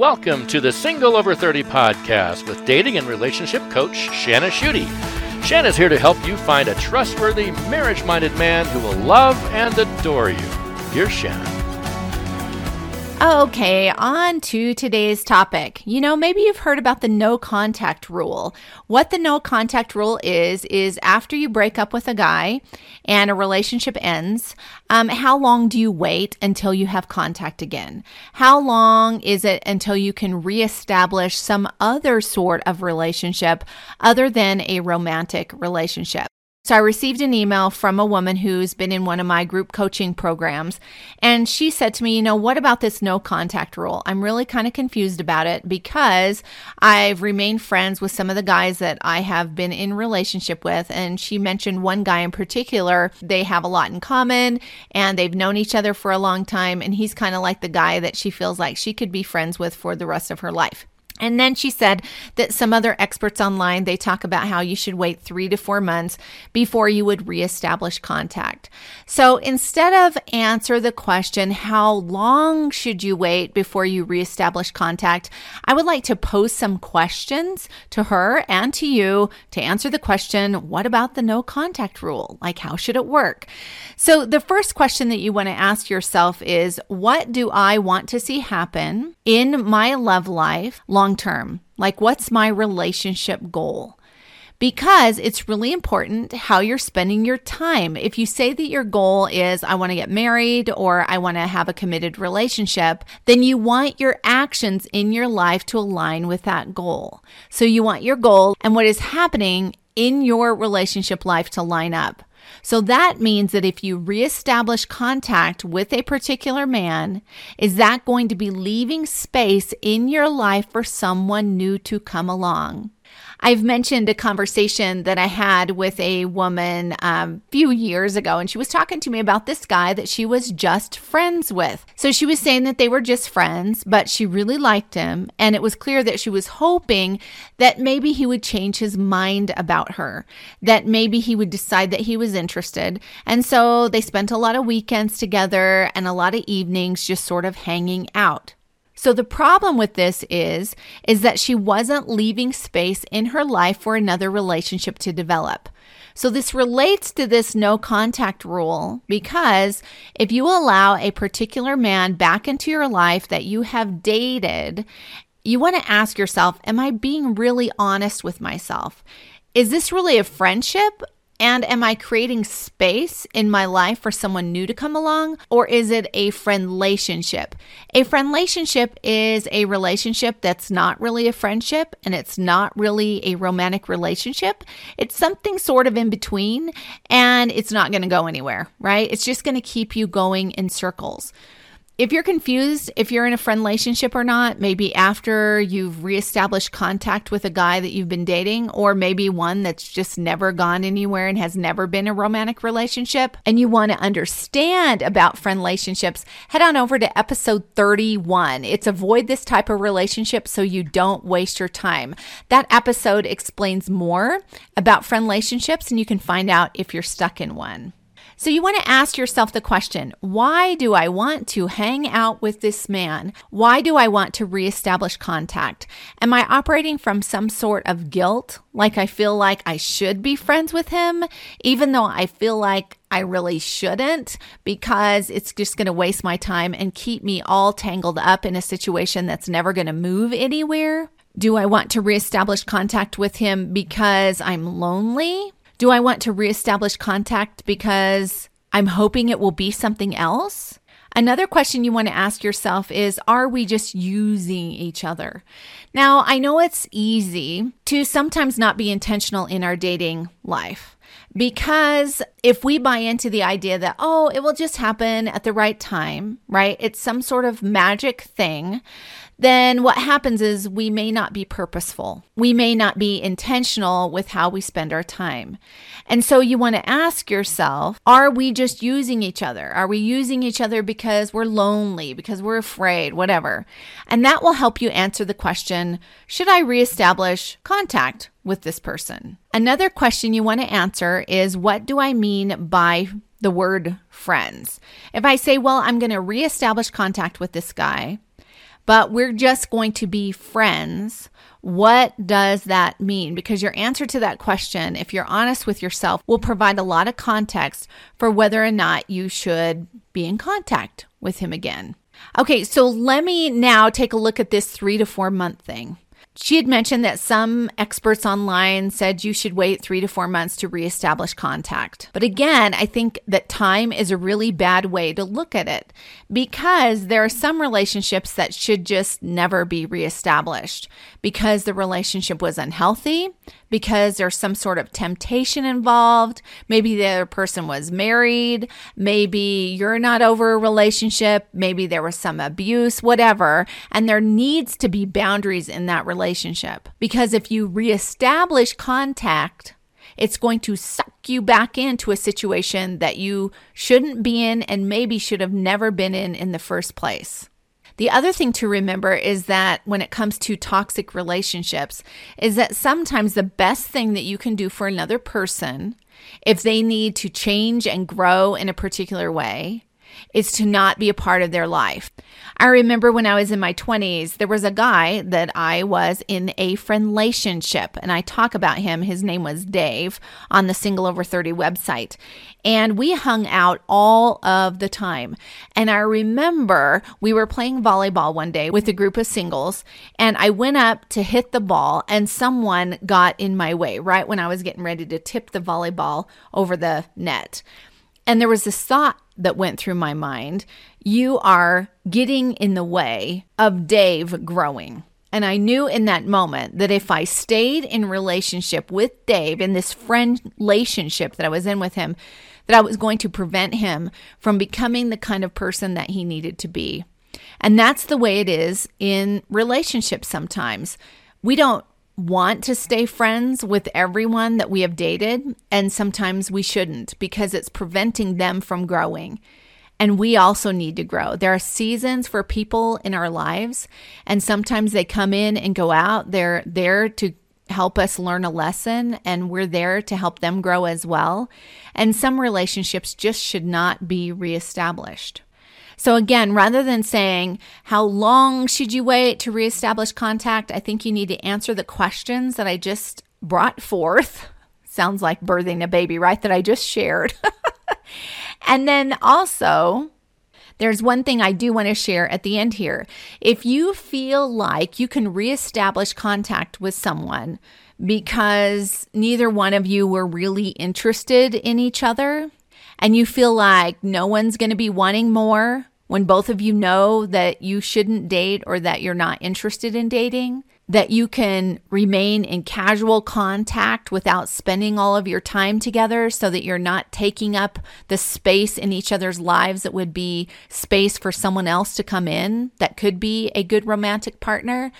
Welcome to the Single Over 30 podcast with dating and relationship coach Shana Schutte. Shana's here to help you find a trustworthy, marriage minded man who will love and adore you. Here's Shana. Okay, on to today's topic. You know, maybe you've heard about the no contact rule. What the no contact rule is, is after you break up with a guy and a relationship ends, um, how long do you wait until you have contact again? How long is it until you can reestablish some other sort of relationship other than a romantic relationship? So I received an email from a woman who's been in one of my group coaching programs. And she said to me, you know, what about this no contact rule? I'm really kind of confused about it because I've remained friends with some of the guys that I have been in relationship with. And she mentioned one guy in particular. They have a lot in common and they've known each other for a long time. And he's kind of like the guy that she feels like she could be friends with for the rest of her life. And then she said that some other experts online they talk about how you should wait 3 to 4 months before you would reestablish contact. So instead of answer the question how long should you wait before you reestablish contact, I would like to pose some questions to her and to you to answer the question what about the no contact rule? Like how should it work? So the first question that you want to ask yourself is what do I want to see happen in my love life long term? Like, what's my relationship goal? Because it's really important how you're spending your time. If you say that your goal is, I want to get married or I want to have a committed relationship, then you want your actions in your life to align with that goal. So you want your goal and what is happening in your relationship life to line up. So that means that if you reestablish contact with a particular man, is that going to be leaving space in your life for someone new to come along? I've mentioned a conversation that I had with a woman a um, few years ago, and she was talking to me about this guy that she was just friends with. So she was saying that they were just friends, but she really liked him, and it was clear that she was hoping that maybe he would change his mind about her, that maybe he would decide that he was interested. And so they spent a lot of weekends together and a lot of evenings just sort of hanging out. So the problem with this is is that she wasn't leaving space in her life for another relationship to develop. So this relates to this no contact rule because if you allow a particular man back into your life that you have dated, you want to ask yourself, am I being really honest with myself? Is this really a friendship and am I creating space in my life for someone new to come along? Or is it a friend relationship? A friend relationship is a relationship that's not really a friendship and it's not really a romantic relationship. It's something sort of in between and it's not going to go anywhere, right? It's just going to keep you going in circles if you're confused if you're in a friend relationship or not, maybe after you've reestablished contact with a guy that you've been dating, or maybe one that's just never gone anywhere and has never been a romantic relationship, and you want to understand about friend relationships, head on over to episode 31. It's avoid this type of relationship so you don't waste your time. That episode explains more about friend relationships, and you can find out if you're stuck in one. So you want to ask yourself the question why do I want to hang out with this man? Why do I want to reestablish contact? Am I operating from some sort of guilt? Like I feel like I should be friends with him, even though I feel like I really shouldn't because it's just going to waste my time and keep me all tangled up in a situation that's never going to move anywhere? Do I want to reestablish contact with him because I'm lonely? Do I want to reestablish contact because I'm hoping it will be something else? Another question you want to ask yourself is Are we just using each other? Now, I know it's easy to sometimes not be intentional in our dating life because if we buy into the idea that, oh, it will just happen at the right time, right? It's some sort of magic thing, then what happens is we may not be purposeful. We may not be intentional with how we spend our time. And so you want to ask yourself, are we just using each other? Are we using each other because we're lonely, because we're afraid, whatever? And that will help you answer the question, should I reestablish contact with this person? Another question you want to answer is, what do I mean by the word friends? If I say, well, I'm going to reestablish contact with this guy, but we're just going to be friends. What does that mean? Because your answer to that question, if you're honest with yourself, will provide a lot of context for whether or not you should be in contact with him again. Okay, so let me now take a look at this three to four month thing. She had mentioned that some experts online said you should wait three to four months to reestablish contact. But again, I think that time is a really bad way to look at it because there are some relationships that should just never be reestablished because the relationship was unhealthy, because there's some sort of temptation involved. Maybe the other person was married. Maybe you're not over a relationship. Maybe there was some abuse, whatever. And there needs to be boundaries in that relationship because if you reestablish contact, it's going to suck you back into a situation that you shouldn't be in and maybe should have never been in in the first place. The other thing to remember is that when it comes to toxic relationships, is that sometimes the best thing that you can do for another person, if they need to change and grow in a particular way, is to not be a part of their life. I remember when I was in my 20s, there was a guy that I was in a friendlationship, and I talk about him. His name was Dave on the Single Over 30 website. And we hung out all of the time. And I remember we were playing volleyball one day with a group of singles, and I went up to hit the ball, and someone got in my way right when I was getting ready to tip the volleyball over the net. And there was this thought that went through my mind you are getting in the way of Dave growing. And I knew in that moment that if I stayed in relationship with Dave in this friend relationship that I was in with him, that I was going to prevent him from becoming the kind of person that he needed to be. And that's the way it is in relationships sometimes. We don't want to stay friends with everyone that we have dated, and sometimes we shouldn't because it's preventing them from growing. And we also need to grow. There are seasons for people in our lives, and sometimes they come in and go out. They're there to help us learn a lesson, and we're there to help them grow as well. And some relationships just should not be reestablished. So again, rather than saying, how long should you wait to reestablish contact? I think you need to answer the questions that I just brought forth. Sounds like birthing a baby, right? That I just shared. and then also, there's one thing I do want to share at the end here. If you feel like you can reestablish contact with someone because neither one of you were really interested in each other, and you feel like no one's going to be wanting more, when both of you know that you shouldn't date or that you're not interested in dating, that you can remain in casual contact without spending all of your time together so that you're not taking up the space in each other's lives that would be space for someone else to come in that could be a good romantic partner,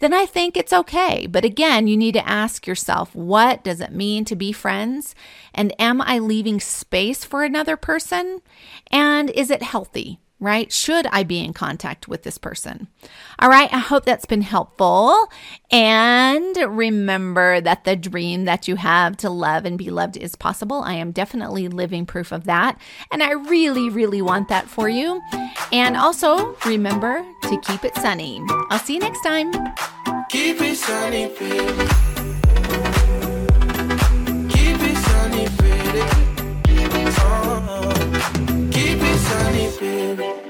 then I think it's okay. But again, you need to ask yourself, what does it mean to be friends? And am I leaving space for another person? And is it healthy? Right? Should I be in contact with this person? All right, I hope that's been helpful. And remember that the dream that you have to love and be loved is possible. I am definitely living proof of that. And I really, really want that for you. And also remember to keep it sunny. I'll see you next time. Keep it sunny, baby. Keep it sunny, baby. Keep it sunny, baby.